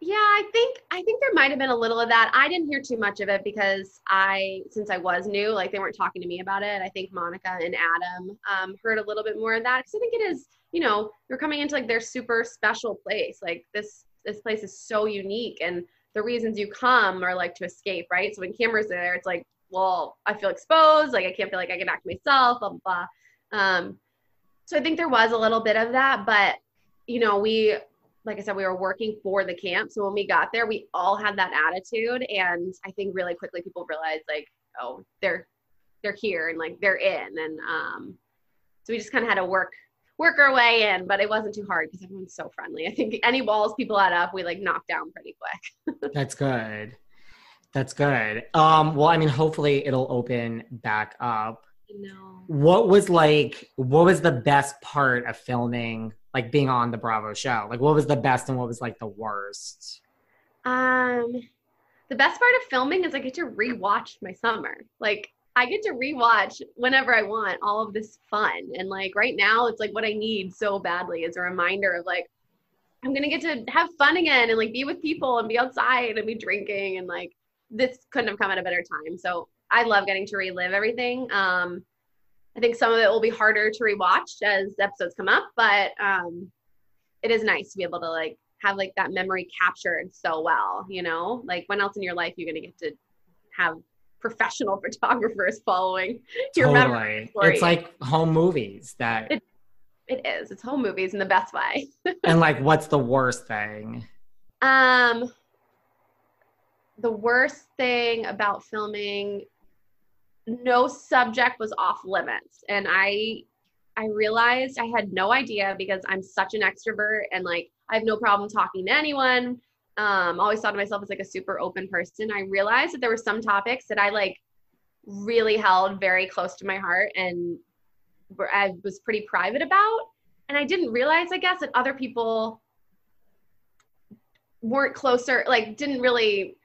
Yeah, I think I think there might have been a little of that. I didn't hear too much of it because I, since I was new, like they weren't talking to me about it. I think Monica and Adam um, heard a little bit more of that because I think it is, you know, you're coming into like their super special place. Like this, this place is so unique, and the reasons you come are like to escape, right? So when cameras are there, it's like, well, I feel exposed, like I can't feel like I can act myself, blah blah. blah. Um, so I think there was a little bit of that, but you know, we like I said, we were working for the camp. So when we got there, we all had that attitude. And I think really quickly people realized like, oh, they're they're here and like they're in. And um, so we just kind of had to work work our way in, but it wasn't too hard because everyone's so friendly. I think any walls people had up, we like knocked down pretty quick. That's good. That's good. Um, well, I mean, hopefully it'll open back up. No. What was like? What was the best part of filming like being on the Bravo show? Like what was the best and what was like the worst? Um the best part of filming is I get to rewatch my summer. Like I get to rewatch whenever I want all of this fun. And like right now it's like what I need so badly is a reminder of like I'm gonna get to have fun again and like be with people and be outside and be drinking and like this couldn't have come at a better time. So I love getting to relive everything. Um I think some of it will be harder to rewatch as episodes come up, but um, it is nice to be able to like have like that memory captured so well. You know, like when else in your life you're gonna get to have professional photographers following your totally. memory. It's like home movies that. It, it is. It's home movies in the best way. and like, what's the worst thing? Um, the worst thing about filming no subject was off limits and i i realized i had no idea because i'm such an extrovert and like i have no problem talking to anyone um always thought of myself as like a super open person i realized that there were some topics that i like really held very close to my heart and i was pretty private about and i didn't realize i guess that other people weren't closer like didn't really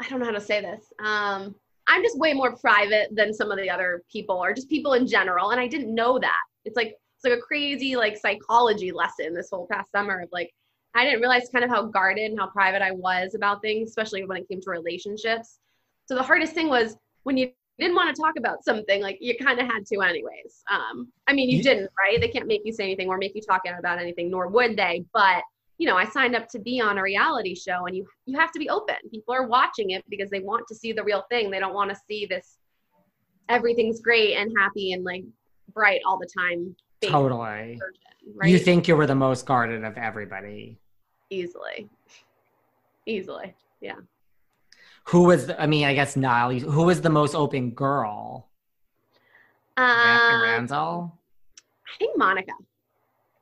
i don't know how to say this um I'm just way more private than some of the other people or just people in general. And I didn't know that. It's like it's like a crazy like psychology lesson this whole past summer of like I didn't realize kind of how guarded and how private I was about things, especially when it came to relationships. So the hardest thing was when you didn't want to talk about something, like you kind of had to anyways. Um, I mean, you didn't, right? They can't make you say anything or make you talk about anything, nor would they. But you know, I signed up to be on a reality show and you you have to be open. People are watching it because they want to see the real thing. They don't want to see this everything's great and happy and like bright all the time. Totally. Version, right? You think you were the most guarded of everybody. Easily. Easily. Yeah. Who was the, I mean, I guess Niall, who was the most open girl? Um, Randall? I think Monica.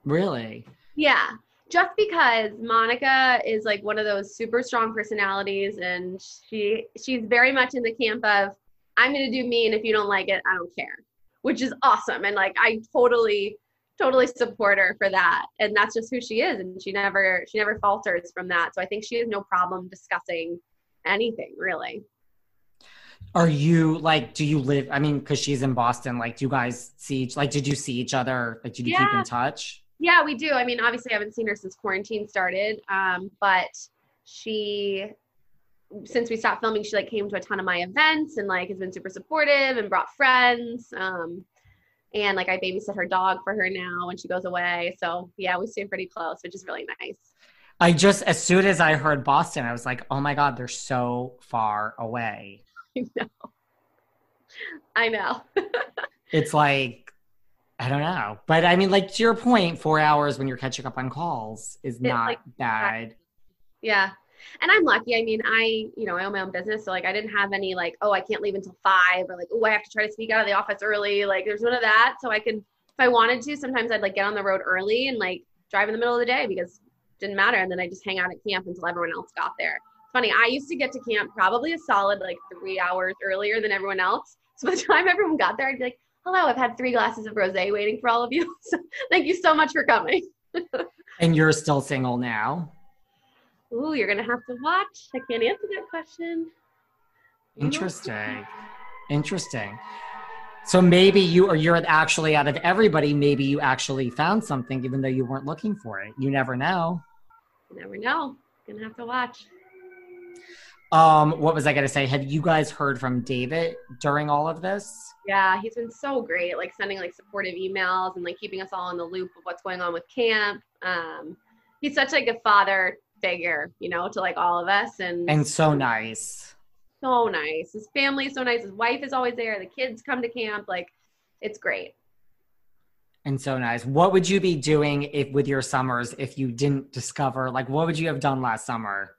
Really? Yeah just because Monica is like one of those super strong personalities and she she's very much in the camp of I'm going to do me and if you don't like it I don't care which is awesome and like I totally totally support her for that. And that's just who she is. And she never she never falters from that. So I think she has no problem discussing anything really. Are you like do you live I mean cuz she's in Boston like do you guys see each like did you see each other? Like did you yeah. keep in touch? Yeah, we do. I mean, obviously, I haven't seen her since quarantine started, um, but she, since we stopped filming, she like came to a ton of my events and like has been super supportive and brought friends. Um, and like I babysit her dog for her now when she goes away. So yeah, we stay pretty close, which is really nice. I just as soon as I heard Boston, I was like, oh my god, they're so far away. I know. I know. it's like I don't know. But I mean, like to your point, four hours when you're catching up on calls is not like, bad. Yeah. And I'm lucky. I mean, I, you know, I own my own business. So like I didn't have any like, oh, I can't leave until five or like, oh, I have to try to sneak out of the office early. Like there's none of that. So I could, if I wanted to, sometimes I'd like get on the road early and like drive in the middle of the day because it didn't matter. And then I just hang out at camp until everyone else got there. It's funny. I used to get to camp probably a solid like three hours earlier than everyone else. So by the time everyone got there, I'd be like, hello, I've had three glasses of rosé waiting for all of you. So thank you so much for coming. and you're still single now? Ooh, you're gonna have to watch. I can't answer that question. Interesting. Interesting. So maybe you or you're actually out of everybody, maybe you actually found something even though you weren't looking for it. You never know. You never know. gonna have to watch. Um, what was I gonna say? Have you guys heard from David during all of this? Yeah, he's been so great, like sending like supportive emails and like keeping us all in the loop of what's going on with camp. Um, he's such like a father figure, you know, to like all of us, and And so nice. so nice. His family is so nice. His wife is always there. The kids come to camp. Like, it's great. And so nice. What would you be doing if with your summers if you didn't discover like what would you have done last summer?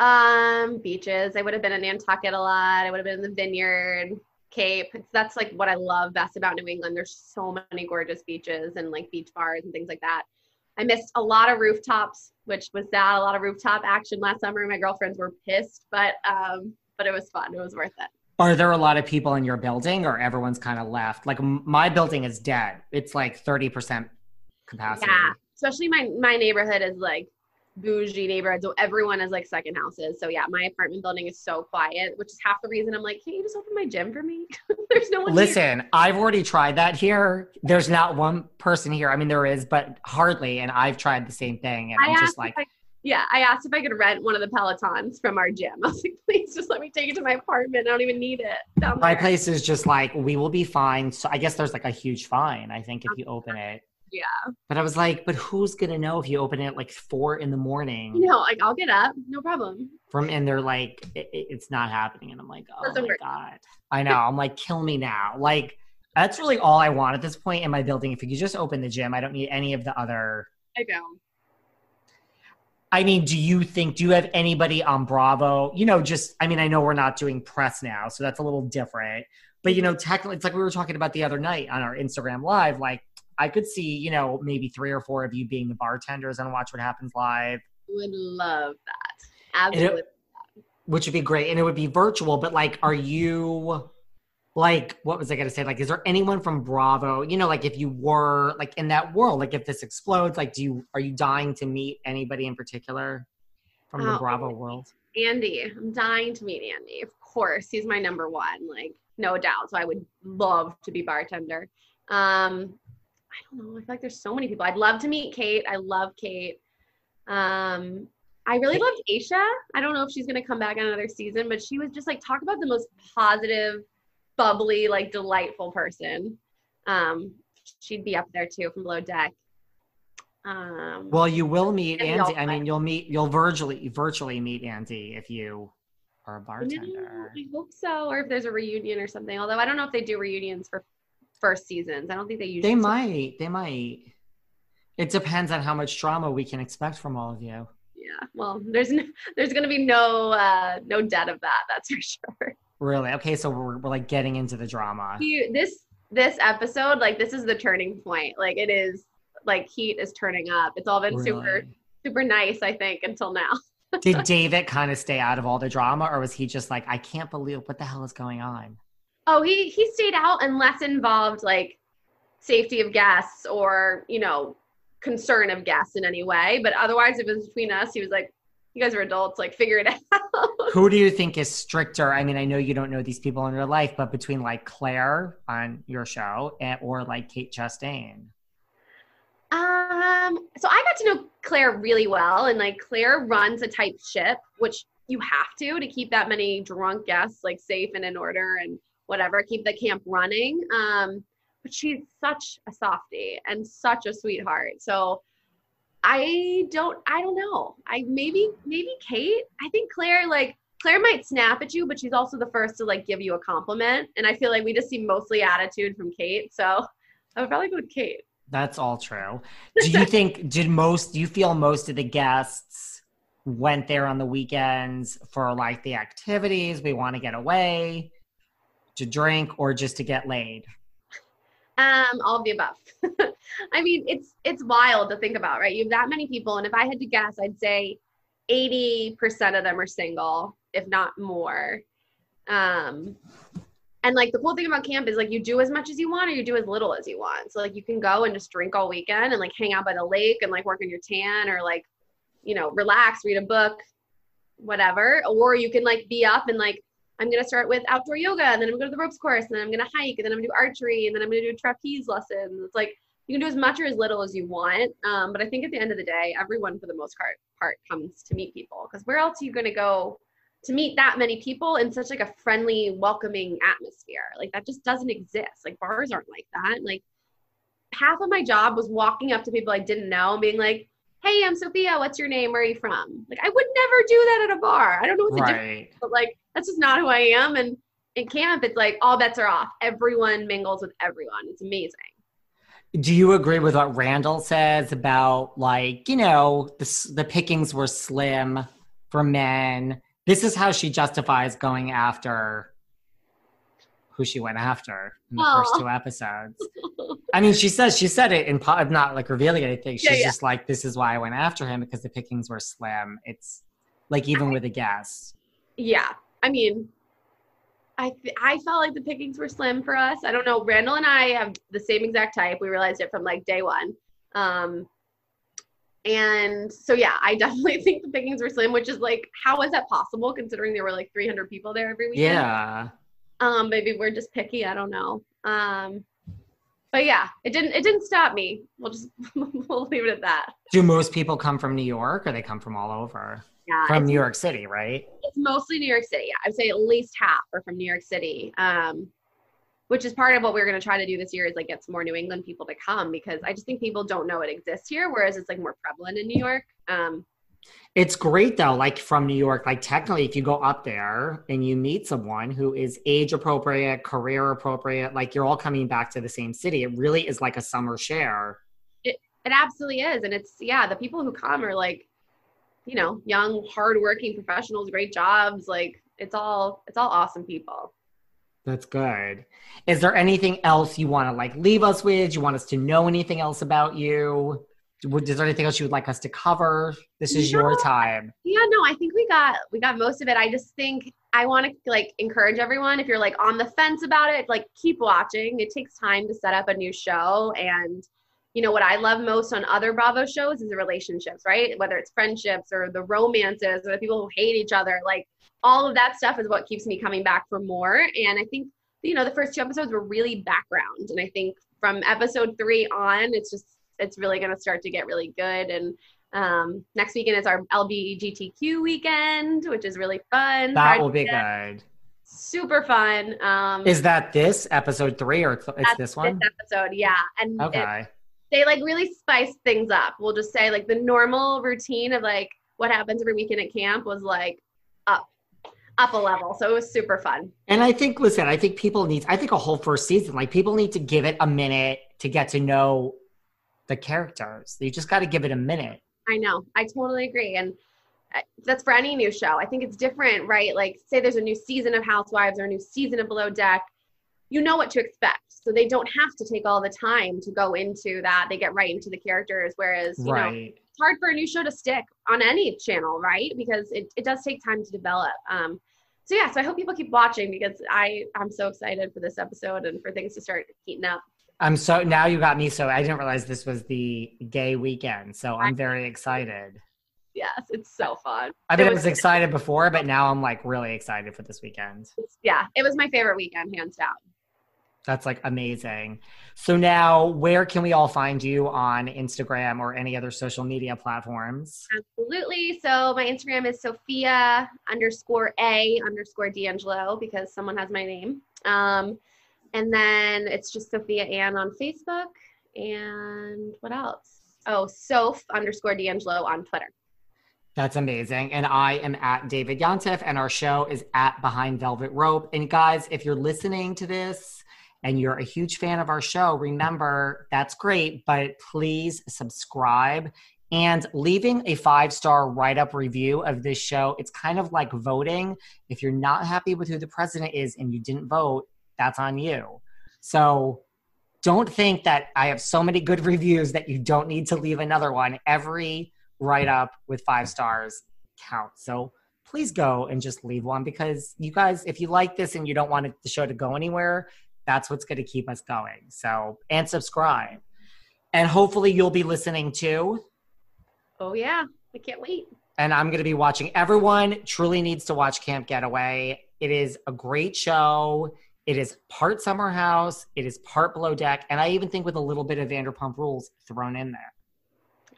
Um, beaches. I would have been in Nantucket a lot. I would have been in the Vineyard, Cape. That's like what I love best about New England. There's so many gorgeous beaches and like beach bars and things like that. I missed a lot of rooftops, which was sad. A lot of rooftop action last summer. My girlfriends were pissed, but um, but it was fun. It was worth it. Are there a lot of people in your building or everyone's kind of left? Like my building is dead. It's like 30% capacity. Yeah, especially my my neighborhood is like bougie neighborhood, so everyone has like second houses. So yeah, my apartment building is so quiet, which is half the reason I'm like, can you just open my gym for me? There's no one. here. Listen, I've already tried that here. There's not one person here. I mean, there is, but hardly. And I've tried the same thing. And I I'm just like, I, yeah, I asked if I could rent one of the Pelotons from our gym. I was like, please just let me take it to my apartment. I don't even need it my place is just like, we will be fine. So I guess there's like a huge fine, I think, if you open it. Yeah. But I was like, but who's going to know if you open it at like four in the morning? You know, like I'll get up, no problem. From and they're like, it, it- it's not happening. And I'm like, oh Doesn't my work. God. I know. I'm like, kill me now. Like, that's really all I want at this point in my building. If you could just open the gym, I don't need any of the other I don't. I mean, do you think, do you have anybody on Bravo? You know, just, I mean, I know we're not doing press now, so that's a little different. But, you know, technically, it's like we were talking about the other night on our Instagram Live. Like, I could see, you know, maybe three or four of you being the bartenders on Watch What Happens Live, Would love that. Absolutely. which would be great. And it would be virtual, but like, are you, like, what was I going to say? Like, is there anyone from Bravo, you know, like if you were like in that world, like if this explodes, like, do you, are you dying to meet anybody in particular from the Oh. Bravo world? Andy, I'm dying to meet Andy. Of course, he's my number one, like no doubt. So I would love to be bartender. Um, I don't know. I feel like there's so many people. I'd love to meet Kate. I love Kate. Um, I really loved Aesha. I don't know if she's gonna come back on another season, but she was just like talk about the most positive, bubbly, like delightful person. Um, she'd be up there too from below deck. Um, Well, you will meet Andy. I mean, you'll meet, you'll virtually, virtually meet Andy if you are a bartender. I hope so. Or if there's a reunion or something. Although I don't know if they do reunions for first seasons. I don't think they usually. They might, they might. It depends on how much drama we can expect from all of you. Yeah. Well, there's no, there's gonna be no uh no doubt of that. That's for sure. Really? Okay, so we're, we're like getting into the drama. You- This this episode, like this is the turning point. Like it is like heat is turning up. It's all been super super nice. I think until now. Did David kind of stay out of all the drama, or was he just like, I can't believe what the hell is going on? Oh, he he stayed out and less involved like safety of guests or you know concern of guests in any way. But otherwise, if it was between us, he was like, "You guys are adults. Like, figure it out." Who do you think is stricter? I mean, I know you don't know these people in real life, but between like Claire on your show and, or like Kate Chastain. Um, so I got to know Claire really well, and like Claire runs a tight ship, which you have to to keep that many drunk guests like safe and in order and whatever, keep the camp running. Um, but she's such a softie and such a sweetheart. So I don't, I don't know. I maybe, maybe Kate. I think Claire, like Claire might snap at you, but she's also the first to like give you a compliment. And I feel like we just see mostly attitude from Kate. So I would probably go with Kate. That's all true. Do you think did most do you feel most of the guests went there on the weekends for like the activities, we want to get away, to drink, or just to get laid? Um, all of the above. I mean, it's it's wild to think about, right? You have that many people, and if I had to guess, I'd say eighty percent of them are single, if not more. Um, and like the cool thing about camp is like you do as much as you want, or you do as little as you want. So like you can go and just drink all weekend and like hang out by the lake and like work on your tan, or like you know relax, read a book, whatever. Or you can like be up and like I'm gonna start with outdoor yoga, and then I'm gonna go to the ropes course, and then I'm gonna hike, and then I'm gonna do archery, and then I'm gonna do trapeze lessons. It's like you can do as much or as little as you want. Um, but I think at the end of the day, everyone for the most part part comes to meet people because where else are you going to go to meet that many people in such like a friendly, welcoming atmosphere? Like that just doesn't exist. Like bars aren't like that. Like half of my job was walking up to people I didn't know and being like, "Hey, I'm Sophia. What's your name? Where are you from?" Like I would never do that at a bar. I don't know what the Right. difference, is, but like that's just not who I am. And in camp, it's like all bets are off. Everyone mingles with everyone. It's amazing. Do you agree with what Randall says about like, you know, the, the pickings were slim for men? This is how she justifies going after who she went after in the first two episodes. I mean, she says she said it in I'm not like revealing anything. She's Yeah, yeah. just like, this is why I went after him because the pickings were slim. It's like even with a guest. Yeah, I mean, I th- I felt like the pickings were slim for us. I don't know. Randall and I have the same exact type. We realized it from like day one. Um, and so yeah, I definitely think the pickings were slim, which is like, how is that possible considering there were like 300 people there every weekend? Yeah. Um, maybe we're just picky. I don't know. Um, but yeah, it didn't it didn't stop me. We'll just we'll leave it at that. Do most people come from New York or they come from all over? Yeah, From New York City, right? it's mostly New York City. I'd say at least half are from New York City. Um, which is part of what we're going to try to do this year is like get some more New England people to come because I just think people don't know it exists here, whereas it's like more prevalent in New York. Um, It's great though, like from New York. Like technically, if you go up there and you meet someone who is age appropriate, career appropriate, like you're all coming back to the same city. It really is like a summer share. it it absolutely is, and it's yeah, the people who come are like, you know, young, hardworking professionals, great jobs. Like it's all it's all awesome people. That's good. Is there anything else you want to like leave us with? You want us to know anything else about you? Would- Is there anything else you would like us to cover? This is your time. Yeah, no, I think we got we got most of it. I just think I want to like encourage everyone if you're like on the fence about it, like keep watching. It takes time to set up a new show and you know what I love most on other Bravo shows is the relationships, right? Whether it's friendships or the romances or the people who hate each other, like all of that stuff is what keeps me coming back for more. And I think you know the first two episodes were really background, and I think from episode three on, it's just it's really going to start to get really good and um, next weekend is our LGBTQ weekend, which is really fun. That will be weekend, good. Super fun. Um, Is that this episode three or it's that's this one? episode, yeah. And it- Okay. they like really spice things up. We'll just say like the normal routine of like what happens every weekend at camp was like up, up a level. So it was super fun. And I think, listen, I think people need, I think a whole first season, like people need to give it a minute to get to know the characters. You just got to give it a minute. I know. I totally agree. And uh, that's for any new show. I think it's different, right? Like, say there's a new season of Housewives or a new season of Below Deck. You know what to expect. So they don't have to take all the time to go into that. They get right into the characters. Whereas, you know, right. it's hard for a new show to stick on any channel, right? Because it, it does take time to develop. Um, so yeah, so I hope people keep watching because I I'm so excited for this episode and for things to start heating up. I'm so, now you got me so, I didn't realize this was the gay weekend. So I'm very excited. Yes, it's so fun. I mean, It I was excited before, but now I'm like really excited for this weekend. Yeah, it was my favorite weekend, hands down. That's like amazing. So now, where can we all find you on Instagram or any other social media platforms? Absolutely. So my Instagram is Sophia underscore A underscore D'Angelo because someone has my name. Um, and then it's just Sophia Ann on Facebook. And what else? Oh, Soph underscore D'Angelo on Twitter. That's amazing. And I am at David Yontef, and our show is at Behind Velvet Rope. And guys, if you're listening to this and you're a huge fan of our show, remember that's great, but please subscribe and leaving a five star write up review of this show. It's kind of like voting. If you're not happy with who the president is and you didn't vote, that's on you. So don't think that I have so many good reviews that you don't need to leave another one. Every write up with five stars counts. So please go and just leave one because you guys, if you like this and you don't want it, the show to go anywhere, that's what's going to keep us going. So, and subscribe. And hopefully you'll be listening too. Oh, yeah. I can't wait. And I'm going to be watching. Everyone truly needs to watch Camp Getaway. It is a great show. It is part summer house, it is part below deck, and I even think with a little bit of Vanderpump rules thrown in there.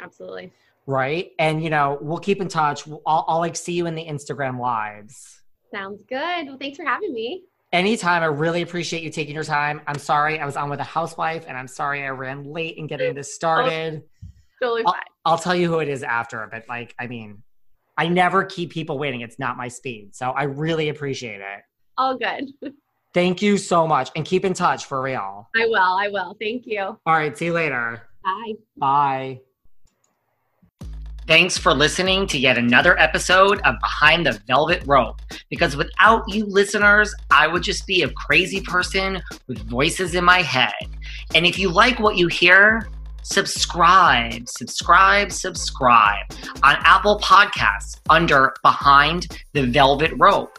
Absolutely. Right. And you know, we'll keep in touch. I'll, I'll like see you in the Instagram lives. Sounds good. Well, thanks for having me. Anytime. I really appreciate you taking your time. I'm sorry I was on with a housewife and I'm sorry I ran late in getting this oh, started. Totally I'll, fine. I'll tell you who it is after, but like, I mean, I never keep people waiting. It's not my speed. So I really appreciate it. All good. Thank you so much. And keep in touch for real. I will. I will. Thank you. All right. See you later. Bye. Bye. Thanks for listening to yet another episode of Behind the Velvet Rope. Because without you listeners, I would just be a crazy person with voices in my head. And if you like what you hear, subscribe, subscribe, subscribe on Apple Podcasts under Behind the Velvet Rope.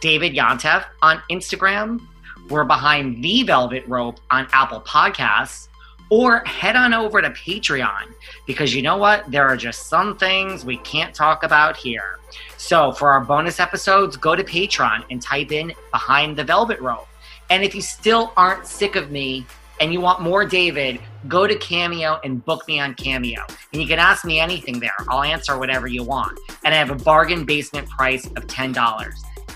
David Yontef on Instagram. We're behind the Velvet Rope on Apple Podcasts. Or head on over to Patreon because you know what? There are just some things we can't talk about here. So for our bonus episodes, go to Patreon and type in Behind the Velvet Rope. And if you still aren't sick of me and you want more David, go to Cameo and book me on Cameo. And you can ask me anything there. I'll answer whatever you want. And I have a bargain basement price of $10.